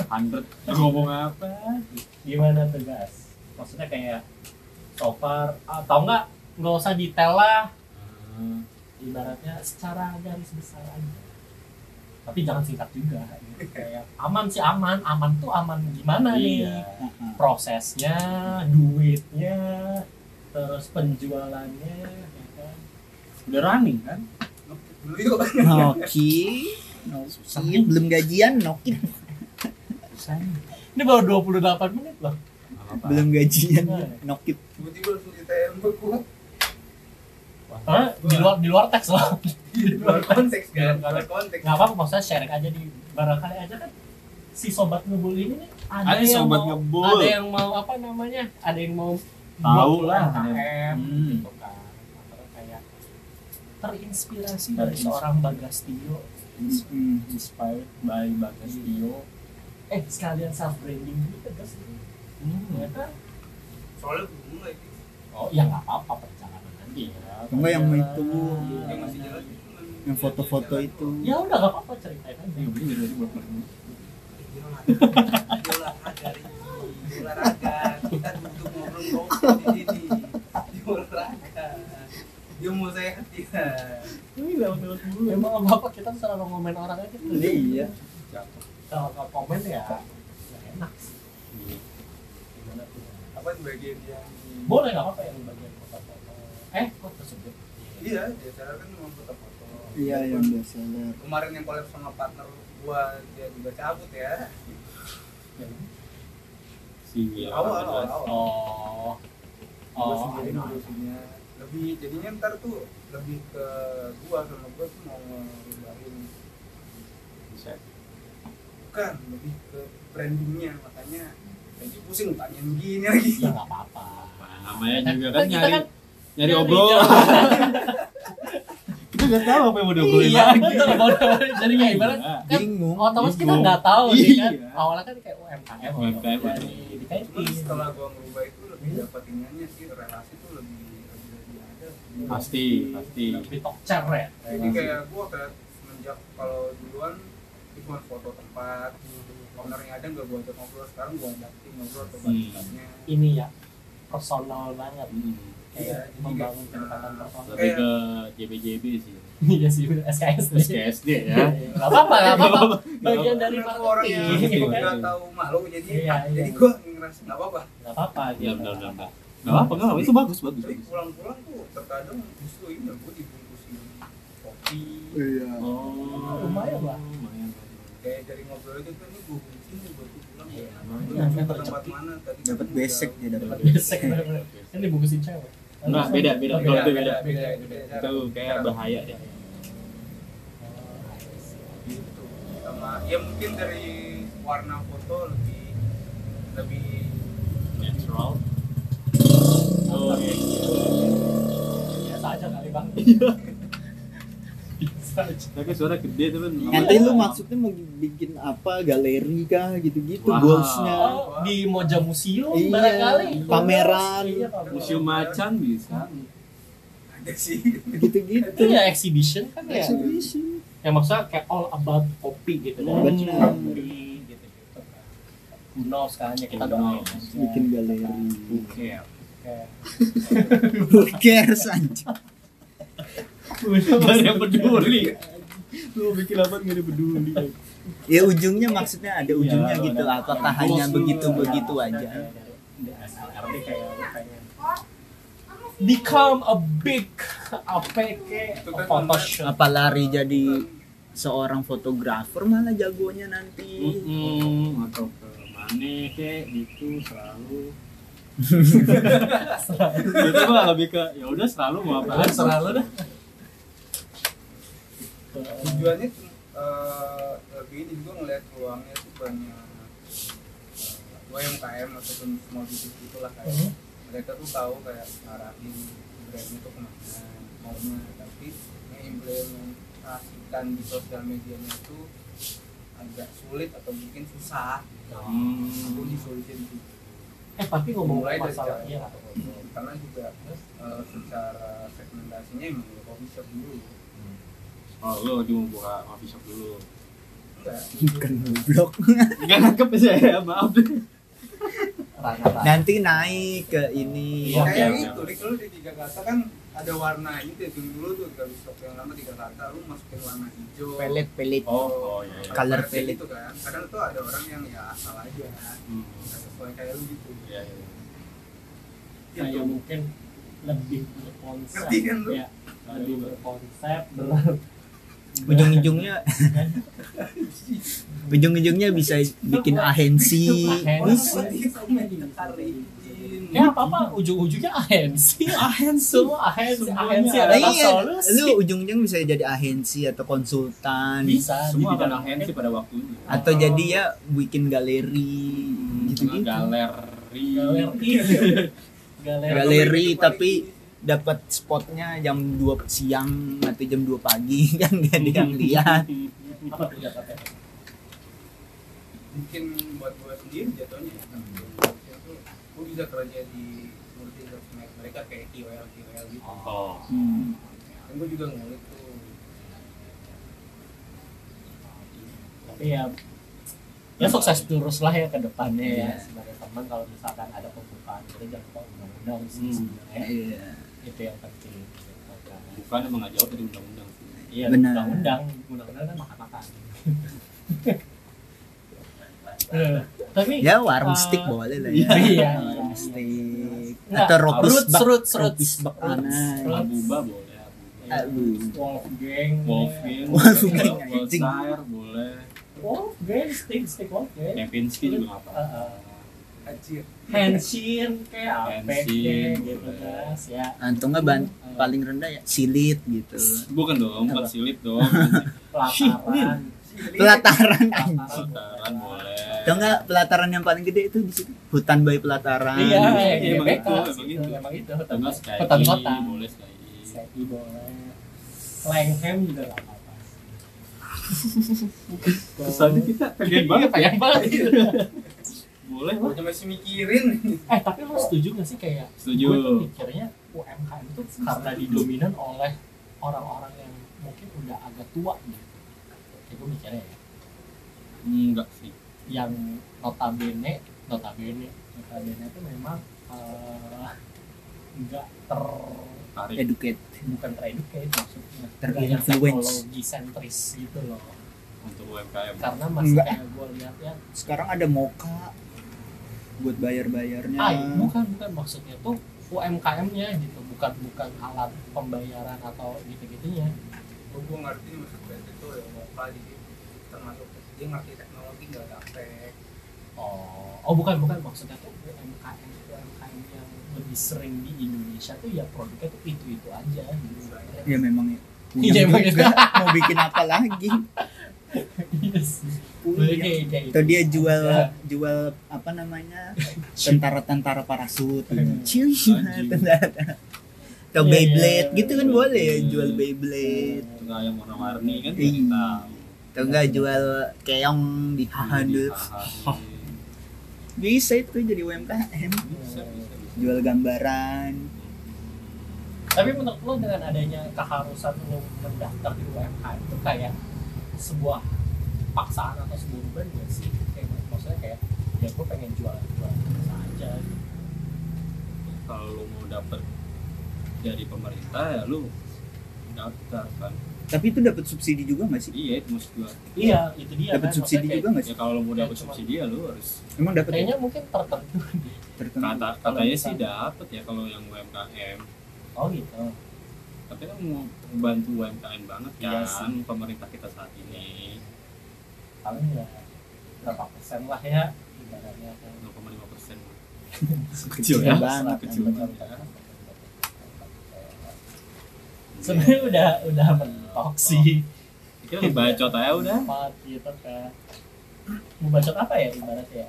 hundred. Lu ngomong apa? gimana tuh guys maksudnya kayak so far atau enggak nggak usah detail lah Hmm. ibaratnya secara garis besar aja tapi jangan singkat juga gitu. kayak aman sih aman aman tuh aman gimana nih Iya. Heeh. prosesnya duitnya terus penjualannya ya kan? Udah running kan? Noki. Noki. Belum gajian Noki. Ini baru 28 menit loh. Belum gajian Noki. tiba-tiba langsung ditembak gua Karena di luar di luar teks loh. Di luar konteks kan? Luar konteks. nggak apa-apa maksudnya sharing aja di barangkali aja kan. Si sobat ngebul ini nih ada, Ada yang sobat mau, ngebul. ada yang mau apa namanya? Ada yang mau Tahu lah. UMKM Hmm. gitu kan Atau kayak terinspirasi dari seorang Bagas Tio Hmm. Inspired by Bagas Tio. eh sekalian self branding gitu guys Hmm. ya kan soalnya belum lagi oh ya nggak apa-apa perjalanan nanti ya Enggak yang itu yang masih jalan itu kan yang foto-foto itu. ya udah nggak apa-apa ceritain aja Iya, buat Dia olahraga kita duduk ngobrol ngobrol di sini dia olahraga. Dia mau sehat ya lewat-lewat dulu. Emang apa apa kita selalu ngomen orang aja. Tuh. iya. Kalau nggak komen ya nggak enak sih. Iya. Gimana tuh? apa bagian yang boleh nggak apa-apa yang bagian foto-foto. Eh kok tersebut? Iya DSLR kan memang foto-foto. Iya yang biasa kemarin yang collab sama partner gua dia juga cabut ya si Will awal awal 18. awal oh. Oh. sendiri ngurusinnya lebih jadinya ntar tuh lebih ke gua sama gua tuh mau ngerubahin. Bisa. bukan lebih ke brandingnya. Makanya jadi pusing tanyain gini lagi. Ya nggak apa-apa. Namanya juga Kan kan nyari nyari obrolan kita nggak tahu apa yang mau diobrolin iya lagi. betul betul jadi kayak ibarat Iya. kan bingung. otomatis kita nggak tahu nih kan? Iya. awalnya kan kayak UMKM UMKM. dari dikaitin setelah gua ngerubah itu lebih dapat iniannya sih relasi tuh lebih pasti pasti. Lebih tokcer ya. Jadi kayak gua kayak semenjak kalau duluan cuma foto tempat ownernya ada nggak gua ajak ngobrol. Sekarang gua ajakin ngobrol atau Hmm. tempatnya. Ini ya personal banget. Hmm. Iya, kayak membangun kedekatan personal lebih ke JBJB sih. Iya sih SKS SKSD ya. Nggak apa-apa nggak apa-apa. Nggak bagian apa-apa. dari Karena gua orang yang marketing Iya. nggak tahu malu jadi Iya, iya. jadi gua ngerasa nggak apa-apa. Nggak apa-apa gitu. benar, benar, benar. Nggak apa nggak apa itu bagus bagus tapi bagus. pulang-pulang tuh terkadang justru ini gua dibungkusin kopi. Iya. Oh lumayan lah. lumayan. Kayak dari ngobrol itu kan ini gua bungkusin nih buat pulang. Iya. Iya, tadi dapat besek jauh. dia dapat bener-bener. kan dibungkusin cewek Enggak, beda, beda. Oh, Kalau itu beda. beda, itu beda. itu kayak bahaya ya gitu sama ya mungkin dari warna foto lebih lebih natural oh iya biasa aja kali bang tapi suara gede tuh kan nanti lu maksudnya mau bikin apa? Galeri kah? Gitu-gitu Wah. goalsnya oh di Moja Museum Iya, barangkali. pameran. iya pameran museum macan bisa. Ada sih. Gitu-gitu. Itu ya exhibition kan ya? Exhibition. yang maksudnya kayak all about kopi gitu kan. Benar. kopi gitu gitu kan who knows kan? Ya kita doain aja. bikin galeri. Kayak, who cares anjing gak ada yang peduli. Lu bikin apa gak ada peduli ya ujungnya maksudnya ada ujungnya Iya, gitu. Ada- apakah ada hanya goals begitu begitu aja? become a big APK Itu kan Photoshop apa lari jadi seorang fotografer malah jagonya nanti? Hmm, atau ke mana kek gitu selalu. Gitu mah lebih ke ya udah selalu mau apa? Selalu dah tujuannya tuh, eh, lebih ini juga ngeliat peluangnya tuh banyak. Eh, UMKM ataupun small business itulah kayak Mhm. mereka tuh tahu kayak ngarahin brandnya tuh ke mana maunya tapi mengimplementasikan di sosial medianya itu agak sulit atau mungkin susah Hmm. aku disulitin sih. Eh tapi ngomong Mulai dari masalah cara- iya. Karena juga eh, secara segmentasinya emang ya coffee shop dulu oh lu cuma buka coffee shop dulu. Enggak bukan blog nggak nangkep saya maaf. Nanti naik ke ini. Iya, kayak oke, itu. Rik, lu di tiga kata kan ada warna ini tuh yang dulu tuh kalau shop yang lama tiga kata. Lu masukin warna hijau. Pelet pelet oh oh iya iya. Color palette. gitu kan. Kadang tuh ada orang yang ya asal aja. Hmm, nggak sesuai kayak lu gitu. Iya iya. Kayak Gitu. mungkin lebih berkonsep. Ngerti kan lu? ya lebih berkonsep ber ujung-ujungnya ujung-ujungnya bisa bikin ahensi. Ya apa apa ujung-ujungnya ahensi. Ahensi. Semua ahensi. Ahensi ada. adalah iya solusi. lu ujung-ujung bisa jadi ahensi atau konsultan. Bisa semua di akan bidang ahensi pada waktunya. Atau jadi ya bikin galeri gitu gitu galeri galeri. Galeri. Galeri tapi dapat spotnya jam 2 siang atau jam 2 pagi kan gak ada yang lihat apa tuh jatuhnya mungkin buat gue sendiri jatuhnya ya kan itu gue bisa kerja di multi mereka kayak KOL KOL gitu oh Hmm. kan gue juga ngulik tuh tapi ya ya sukses terus lah ya ke depannya ya Iya. sebagai teman kalau misalkan ada pembukaan kita jangan lupa undang-undang sih Hmm. sebenarnya Iya. Itu yang penting bukan emang nggak jauh dari undang-undang Iya, undang-undang, undang-undang kan makan-makan. Eh, tapi Ya warung Uh, stick boleh lah iya, ya. iya, Warung iya. stick. Enggak, Atau ropis roots, bak. roots. Ropis bak Roots, aneh. roots. Abuba boleh Abuba. Abu. Wolfgang, Wolfgang, Wolfgang, anjing. Wolfsire boleh. Wolfgang, stick, stick Wolfgang. Kempinski juga nggak apa. Uh, uh. Henshin kayak apa gitu guys ya. Nggak ban paling rendah ya silit gitu. Bukan dong, bukan silit dong. Pelataran. Pelataran anjing. Pelataran boleh. Atau enggak pelataran yang paling gede itu di situ. Hutan bayi pelataran. Iya, Iya, iya, emang itu, emang gitu, itu. emang itu. Nggak Hutan kota. boleh. Seki boleh. Langhem juga nggak apa-apa. Kesannya kita pengen Iya, banget. pengen banget. Boleh lah. Pokoknya masih mikirin. Eh tapi lo setuju gak sih kayak Setuju. gue tuh mikirnya UMKM itu karena didominan oleh orang-orang yang mungkin udah agak tua gitu. Kayak gue mikirnya ya. Enggak sih. Yang notabene, notabene, notabene itu memang eh, nggak ter Tarik. Educate. bukan tereducate maksudnya Terinfluence. Teknologi sentris gitu loh untuk UMKM. karena masih Enggak. kayak gue lihat ya Sekarang ada moka buat bayar-bayarnya. ah bukan bukan maksudnya tuh UMKM-nya gitu bukan bukan alat pembayaran atau gitu-gitunya Gue gue ngerti maksud gue itu ya muka jadi termasuk dia ngerti teknologi nggak gaptek. oh oh bukan bukan maksudnya tuh UMKM UMKM yang lebih sering di Indonesia tuh ya produknya tuh itu itu aja gitu Ya memang ya. Iya, juga. Mau bikin apa lagi? Iya Boleh Punya. kayak- kayak Atau dia jual Ya. jual apa namanya? Tentara-tentara parasut. Hmm. Tentara. Atau Iya, Beyblade iya. gitu kan boleh ya Beyblade. jual Beyblade. Enggak yang warna-warni kan Iya. Atau enggak jual keong di handuk. Bisa itu jadi UMKM. Jual gambaran. Tapi menurut lo dengan adanya keharusan lo mendaftar di UMKM itu kayak sebuah paksaan atau sebuah beban gak sih? Kayak maksudnya kayak ya gue pengen jual jual biasa aja. Kalau lu mau dapet dari pemerintah ya lu daftar kan. Tapi itu dapat subsidi juga nggak sih? Iya itu maksud gua. Iya itu dia. Dapat kan. subsidi kayak- juga nggak Ya sih? kalau lu mau Ya, dapet cuma- subsidi ya lu harus Emang dapat ya? Kayaknya mungkin tertentu. Tertentu. kata Kalau katanya sih dapet ya kalau yang UMKM. Oh gitu. Tapi kan mau membantu UMKM banget Iya kan pemerintah kita saat ini. Paling ya berapa persen lah ya ibaratnya kan. 0,5 persen. Kecil ya. banget. Kecil banget. Sebenarnya udah udah mentok sih. Kita bacot aja udah. Empat gitu kan. Mau bacot apa ya ibaratnya ya?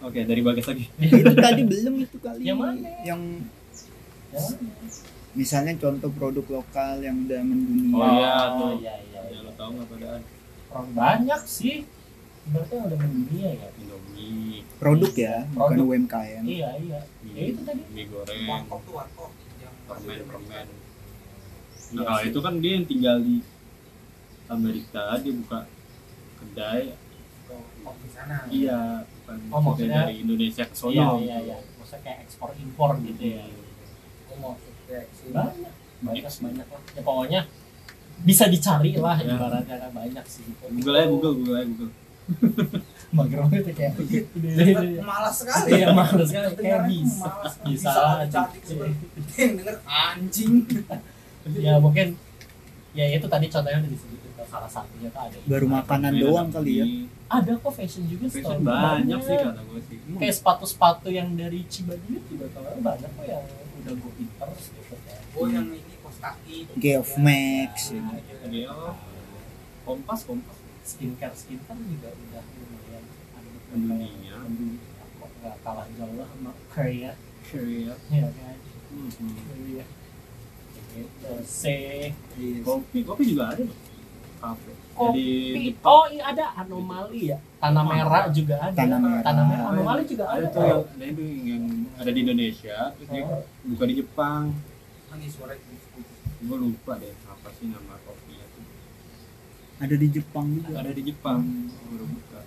Oke dari bagas lagi. itu tadi belum itu kali. Yang mana? Yang Ya. misalnya contoh produk lokal yang udah mendunia. Oh, iya, tuh. iya iya. Ya iya. lo tau nggak padaan Orang banyak sih. Berarti udah mendunia ya. Indomie, Produk ya, bukan Produk. UMKM. Iya iya. Ya itu tadi. mie goreng, Warkop tuh warkop yang permen permen. Iya Nah kalau sih. itu kan dia yang tinggal di Amerika dia buka kedai. Oh, di sana. Iya. Bukan Oh, maksudnya- dari Indonesia ke sono. Iya iya iya. Maksudnya kayak ekspor impor gitu ya. Mau kayak sih. Banyak banyak banyak lah. Ya pokoknya bisa dicari lah Ya. ibaratnya kan banyak sih. Google aja Google Google aja Google. Mager banget ya kayak. Malas sekali. Iya males sekali kayak bisa. malas. Bisa cantik denger anjing Ya mungkin ya itu tadi contohnya udah disebutin salah satunya tuh ada. Baru makanan doang kali ya. Ada kok fashion juga Fashion store banyak sih kata gue sih. Kayak sepatu-sepatu yang dari Cibaduyut juga kalau banyak kok yang udah go pinter gitu kan. oh yang Geof Max. Ya. gitu. Dia kompas kompas. skincare skincare juga udah lumayan kok nggak kalah jauh lah sama Korea Iya. ya kan Hmm. iya gitu C Iya. Kopi kopi juga ada loh. Kafe. kopi Di oh iya ada anomali ya tanah merah juga ada Tanah merah. tanah merah anomali juga ada ada tuh yang yang ada di Indonesia terus dia Oh. buka di Jepang ini suara gue lupa deh apa sih nama kopinya tuh Ada di Jepang juga. ada di Jepang baru buka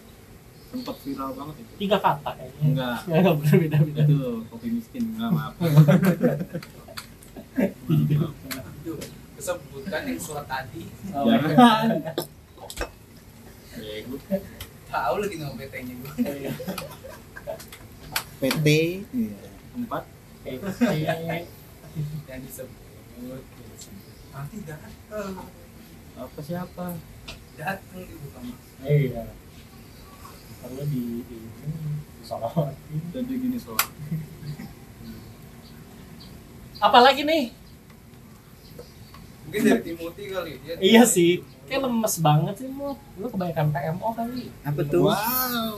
sempat viral banget itu tiga kata kayaknya enggak ya nggak berbeda beda itu kopi miskin enggak maaf itu kesebut Bukan yang surat tadi. Oh, Jangan. Bego. Tahu lagi nama PT-nya gue. iya. PT iya. Empat. Kayak Yang disebut. Nanti datang. Apa siapa? Datang ibu kamu. iya perlu di ini sorot Tadi gini soal. apalagi nih Mungkin dari Timothy kali. Dia iya sih kayak lemes banget sih lu lu kebanyakan PMO kali apa tuh Wow.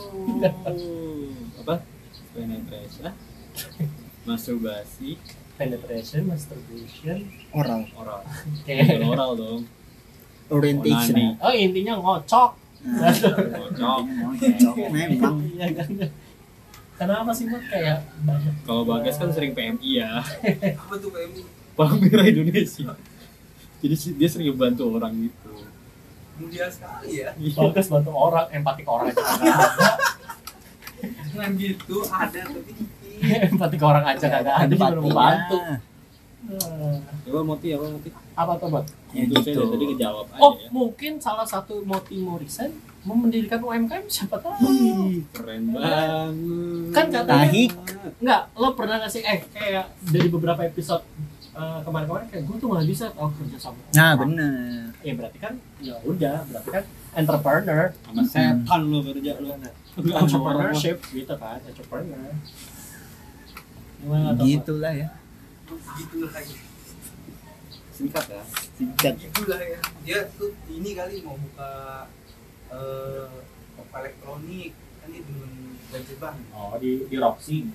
Apa? Penetration. ah? Masturbasi. Penetration masturbation oral Oral. Bukan oral dong. orientation oh intinya ngocok Nah, Kocok. cocok memang iya kan kenapa sih mak kayak banyak Kalau Bagas kan sering PMI ya. Apa tuh PMI? Palang Merah Indonesia. Jadi dia sering bantu orang gitu. Mulia sekali ya. bagus bantu orang empati ke orang Jangan gitu, ada tapi. empati ke orang aja kagak ada juga mau bantu Empatinya. Nah, Coba Moti apa Moti? apa tuh buat Ya Itu saya gitu. dari tadi ngejawab aja oh ya. mungkin salah satu motif Morrison mau mendirikan UMKM siapa tahu keren banget. Kan katanya- Tahi. Enggak, lo pernah gak sih eh kayak dari beberapa episode eh, kemarin-kemarin kayak gue tuh nggak bisa tau kerja sama nah bener ya berarti kan ya udah berarti kan entrepreneur sama setan lo kerja lo. entrepreneurship gitu kan entrepreneur? Gitulah ya Gitu lah ya. Singkat ya. singkat Gitu lah ya. Dia tuh ini kali mau buka eh toko elektronik kan dia dengan bang. oh di di Roxy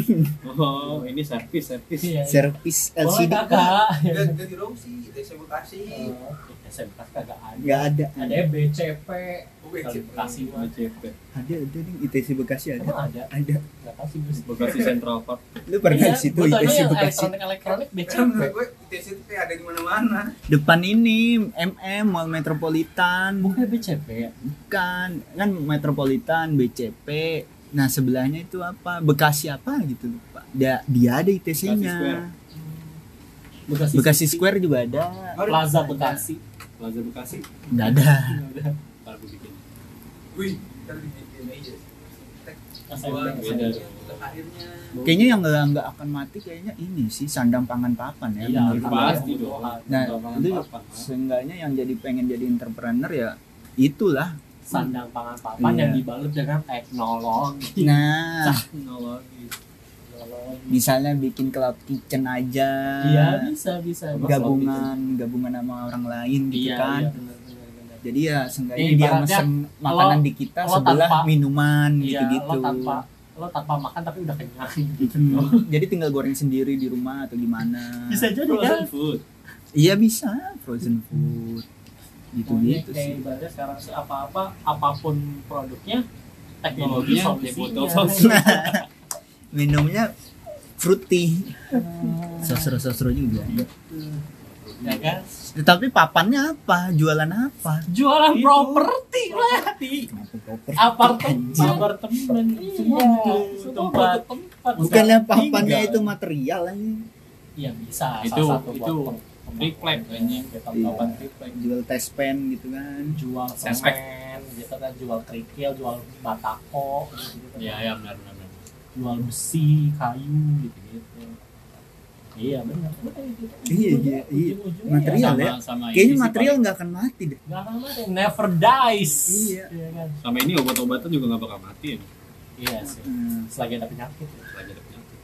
Oh, ini servis servis. servis oh LCD Dia dia di Roxy, DC Bekasi. Oh, SMK kagak ada. Nggak ada. Ada ya BCP Oh, kalau gadget Bekasi BCP. ada ada nih ITC Bekasi ada. Emang ada? Ada. Nggak tahu sih gue Bekasi Central Park. lu pernah Iya, di situ ITC yang Bekasi? elektronik elektronik BCP gue ITC itu kayak ada di mana-mana. depan ini MM Mall Metropolitan. Bukan BCP ya? Bukan. Kan Metropolitan BCP nah sebelahnya itu apa? Bekasi apa gitu lupa dia dia ada Bekasi Square. ITC-nya Bekasi, Bekasi Square juga ada. Plaza Bekasi Plaza Bekasi. nggak ada Ntar gue bikin. Wih, ntar dibikin aja. Akhirnya. kayaknya yang nggak nggak akan mati kayaknya ini sih sandang pangan papan ya Iya, pasti dong. Nah, Lapangan itu papan, ha? seenggaknya yang jadi pengen jadi entrepreneur ya itulah sandang pangan papan Iya. yang dibalut dengan teknologi nah Teknologi. Misalnya bikin club kitchen aja. Iya bisa bisa. Apa? gabungan gabungan sama orang lain gitu iya, kan. iya, benar, benar, benar. jadi ya seenggaknya Ya, dia mesen makanan di kita lo sebelah tanpa- minuman Iya, gitu-gitu. lo tanpa lo tanpa makan tapi udah kenyang gitu. Hmm, jadi tinggal goreng sendiri di rumah atau gimana. Bisa jadi Frozen kan? food. iya bisa. Frozen food. Gitu Pokoknya gitu kayak sih. ibaratnya sekarang sih apa-apa apa pun produknya teknologi solusinya. minumnya fruity sosro-sosro juga. Ya kan? Tapi papannya apa? Jualan apa? Jualan Itu. properti lah. Apartemen. Apartemen. Semua iya butuh semua tempat. butuh tempat bukannya Bukan papannya itu material aja iya bisa. Itu- salah satu itu triplek kayaknya. kita Iya. papan triplek. Jual tes pen gitu kan. Jual semen gitu kan. Jual kerikil jual batako gitu, gitu Iya, ya benar benar. Jual besi kayu gitu gitu iya benar. Iya, iya, iya. Material ya? Sama ini kayaknya material nggak akan mati deh nggak akan mati never dies Iya. kan Pak. sama ini obat-obatan juga nggak bakal mati ya. iya sih Hmm. selagi ada penyakit ya. Lagi ada penyakit.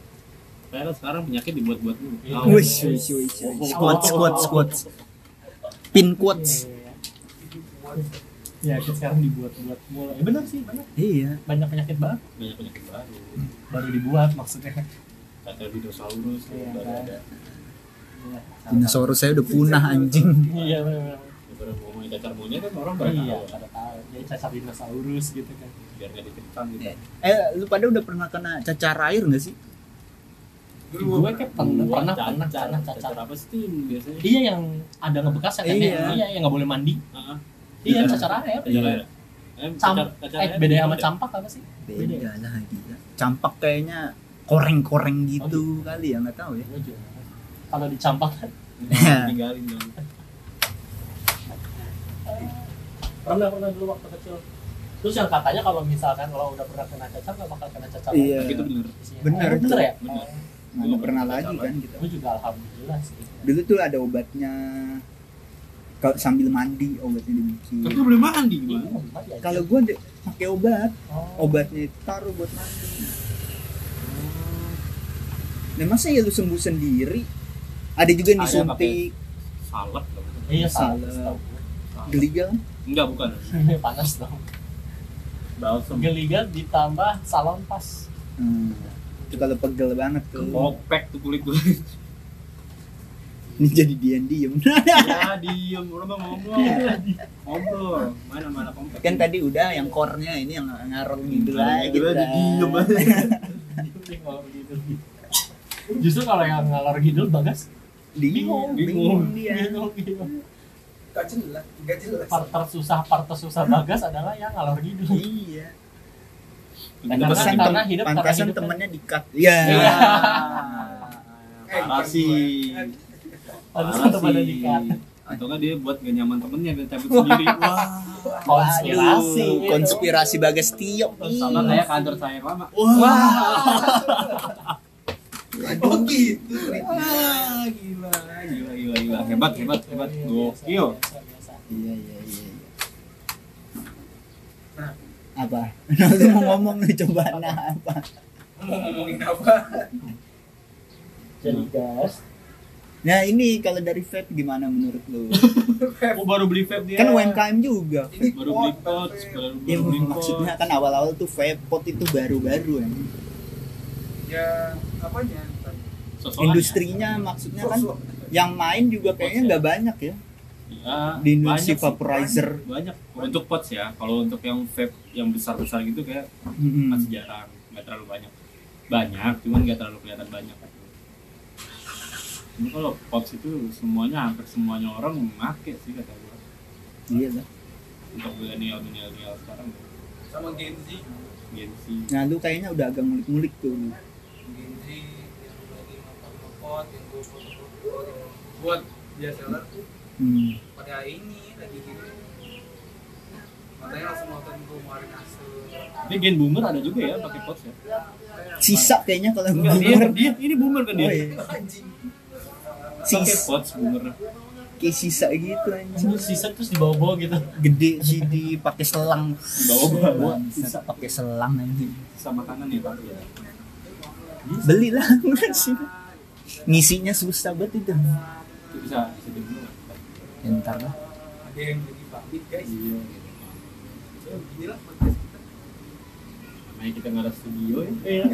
Karena sekarang penyakit dibuat-buat dulu. Iya. Wish, wish, wish, wish. Squat, squat, squat. Pin quotes. Iya, kita sekarang dibuat-buat mulai. Ya, benar sih, benar. Iya. Banyak penyakit baru Banyak penyakit baru. baru dibuat maksudnya. Kata dinosaurus Iya, baru kan. ada. Iya. Dinosaurus saya udah punah anjing. Iya, benar. Baru ngomongin cacar monyet kan orang pada Iya, tahu. pada tahu. Jadi cacar dinosaurus gitu kan. Biar nggak dikentang gitu. Iya. Eh, lu pada udah pernah kena cacar air nggak sih? Dulu Gue kayak pernah, pernah, cacar, pernah, cacar cacar. apa sih biasanya? Iya yang ada ngebekas ya kan? Iya. Iya, yang nggak boleh mandi. Heeh. Iya, Cacar- air. Cacar air. Eh, eh air beda sama deh? campak apa sih? Beda lah gila. Campak kayaknya koreng-koreng gitu kali ya nggak tahu ya. Kalau dicampak kan Nah, tinggalin dong. pernah pernah dulu waktu kecil terus yang katanya kalau misalkan kalau udah pernah kena cacar nggak bakal kena cacar Iya. itu bener Isinya. Bener Oh, bener ya Bener. Nah, nggak pernah lagi kan kita gue juga alhamdulillah sih dulu tuh ada obatnya kalau sambil mandi obatnya dibikin tapi boleh mandi Iya, gimana aja. kalau gua de- pakai obat Oh. obatnya itu taruh buat mandi. Nah masa ya lu sembuh sendiri? Ada juga yang disuntik. salep. Loh iya Salah. setahu geligal? Enggak bukan. Gue. panas dong. Balsam. Geliga ditambah salon pas. Hmm. itu kalau pegel banget tuh. Kopek tuh kulit gue ini jadi diam diem. Ya diem. Mah ngomong. Ngobrol. Mana mana kompek kan tadi udah yang core-nya ini yang ngarol gitu lah gitu aja diem justru kalau yang ngalor ngidul bagas? Bingung Bingung. bingung dia. Bingung Gak jelas, gak jelas. part tersusah part tersusah bagas adalah yang ngalor ngidul. Iya. Pantasan karena tem- hidup- karena pantasan hidup kan- temennya dikat iya. Iya. Eh, parah satu pada sih. dikat. atau nggak dia buat gak nyaman temennya dia cabut sendiri. Wah. Konspirasi. Gitu. konspirasi bagas tio sama kayak kantor saya yang lama Oh gitu. wah gila. Gila gila gila. Hebat hebat hebat. Iya, gokil. Iya iya iya iya. Nah. apa? Nah, lu mau ngomong lu coba nah apa? Mau ngomongin apa? jadi gas nah ini kalau dari vape gimana menurut lu? Aku baru beli vape dia. Kan UMKM juga. Ini baru beli pot baru ya beli pot maksudnya kan awal-awal tuh vape pot itu baru-baru ya. Ya, apanya? Sosokannya. industrinya maksudnya kan Sosok. yang main juga kayaknya nggak banyak ya. Iya, di Indonesia banyak sih, vaporizer. banyak. Untuk pots ya. Kalau untuk yang vape yang besar besar gitu kayak Mm-mm. masih jarang. Nggak terlalu banyak. Banyak cuman nggak terlalu kelihatan banyak Ini kalau pots itu semuanya hampir semuanya orang memakai sih kata gua. Iya lah. Untuk milenial milenial sekarang. Sama Gen Z. Gen Z. Nah lu kayaknya udah agak ngulik-ngulik tuh Gen Z yang lagi ngopot-ngopot, yang gue foto-foto, yang buat biasa lah. Tuh hmm. pada ini lagi gini. Makanya langsung nonton gue kemarin tapi gen boomer ada juga ya pakai pots ya? Sisa kayaknya kalau enggak dia, boomer. dia ini boomer kan dia? Oh, iya. Anjing. pakai sis pots boomer kayak sisa gitu anjing. Terus sisa terus dibawa-bawa gitu. Gede sih dipakai selang. Di bawah bawah Bangsat, pakai selang anjing. Sama kanan ya tapi ya beli lah udah sih. Ngisinya susah banget itu. Bisa bisa dulu. Ya, ntar lah. Ada yang jadi pamit guys. iya. Ya beginilah podcast kita. namanya kita nggak ada studio ya. Iya.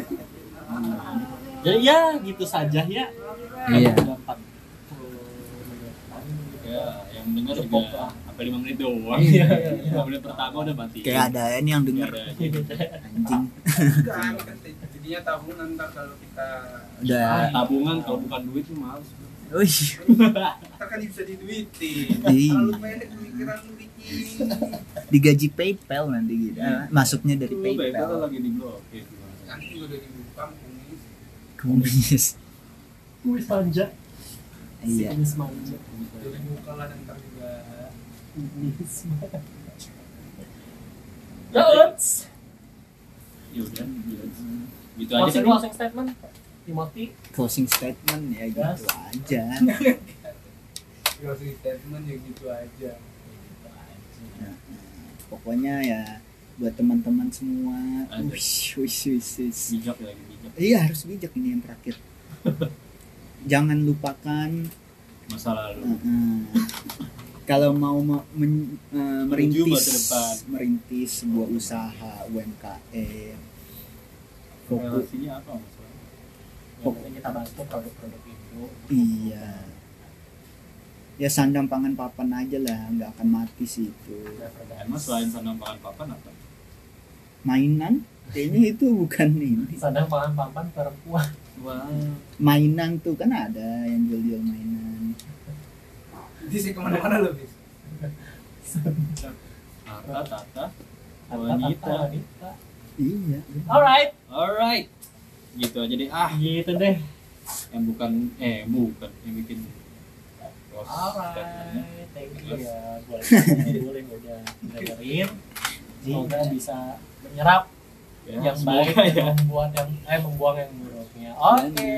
Jadi ya gitu saja ya. Iya. Udah empat ya yang dengar juga lah. apa lima menit doang Iya, iya, iya. lima menit pertama udah mati kayak ada ini yang denger ada. anjing Kan, kan jadinya tabungan ntar kalau kita udah Ah, tabungan kalau bukan duit tuh males wih ntar kan bisa diduitin. Iya. Kalau pendek pemikiran lu bikin. digaji PayPal nanti gitu Ah, masuknya dari PayPal PayPal lagi di blokir juga udah dibuka kumis. kumis kuis iya. Kuis manja Udah dibuka lah dan ntar juga. Yauts. ya udah gitu. gitu aja Closing kan closing statement. Timothy? Closing statement ya gitu aja. Closing statement ya gitu aja. pokoknya ya buat teman-teman semua. Wish wish wish, wish. bijak lagi bijak. Iya harus bijak ini yang terakhir jangan lupakan masa lalu. Uh-uh, kalau mau me- men- uh, merintis depan. merintis sebuah usaha UMKM fokus relasinya apa masalah Pokoknya kita bantu produk-produk itu. Iya. Ya sandang pangan papan aja lah nggak akan mati sih itu. Emang selain sandang pangan papan apa? Mainan kayaknya itu bukan ini. Sadang pangan papan perempuan. Wah. Mainan tuh kan ada yang jual-jual mainan. Jadi sih ke mana-mana lo bis. tata tata. Wanita. wanita. Iya. Alright. Alright. Gitu aja deh. Ah. Gitu deh. Yang bukan eh bukan yang bikin. Alright. Thank you ya. Boleh bisa menyerap Ya, yang baik ya. membuat yang eh membuang yang buruknya oke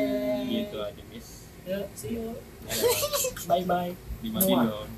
Gitu aja, Miss. Yuk, see you bye bye dimatiin dong.